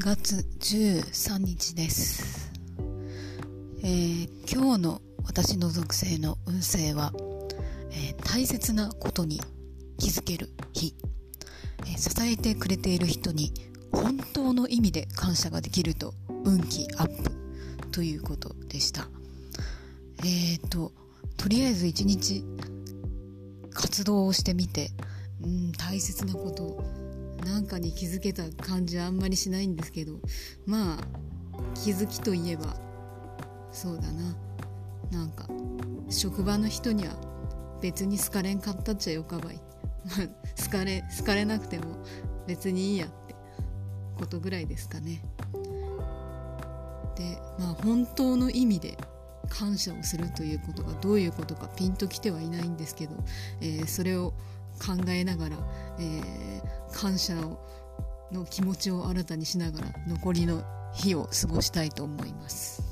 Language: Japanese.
月13日です、えー、今日の私の属性の運勢は、えー、大切なことに気づける日、えー、支えてくれている人に本当の意味で感謝ができると運気アップということでした。えっ、ととりあえず一日活動をしてみてうん大切なことなんかに気づけた感じはあんまりしないんですけどまあ気づきといえばそうだな。なんか職場の人には別に好かれんかったっちゃよかばい。好かれ好かれなくても別にいいやってことぐらいですかね。でまあ本当の意味で感謝をするということがどういうことかピンときてはいないんですけど、えー、それを考えながら、えー、感謝の気持ちを新たにしながら残りの日を過ごしたいと思います。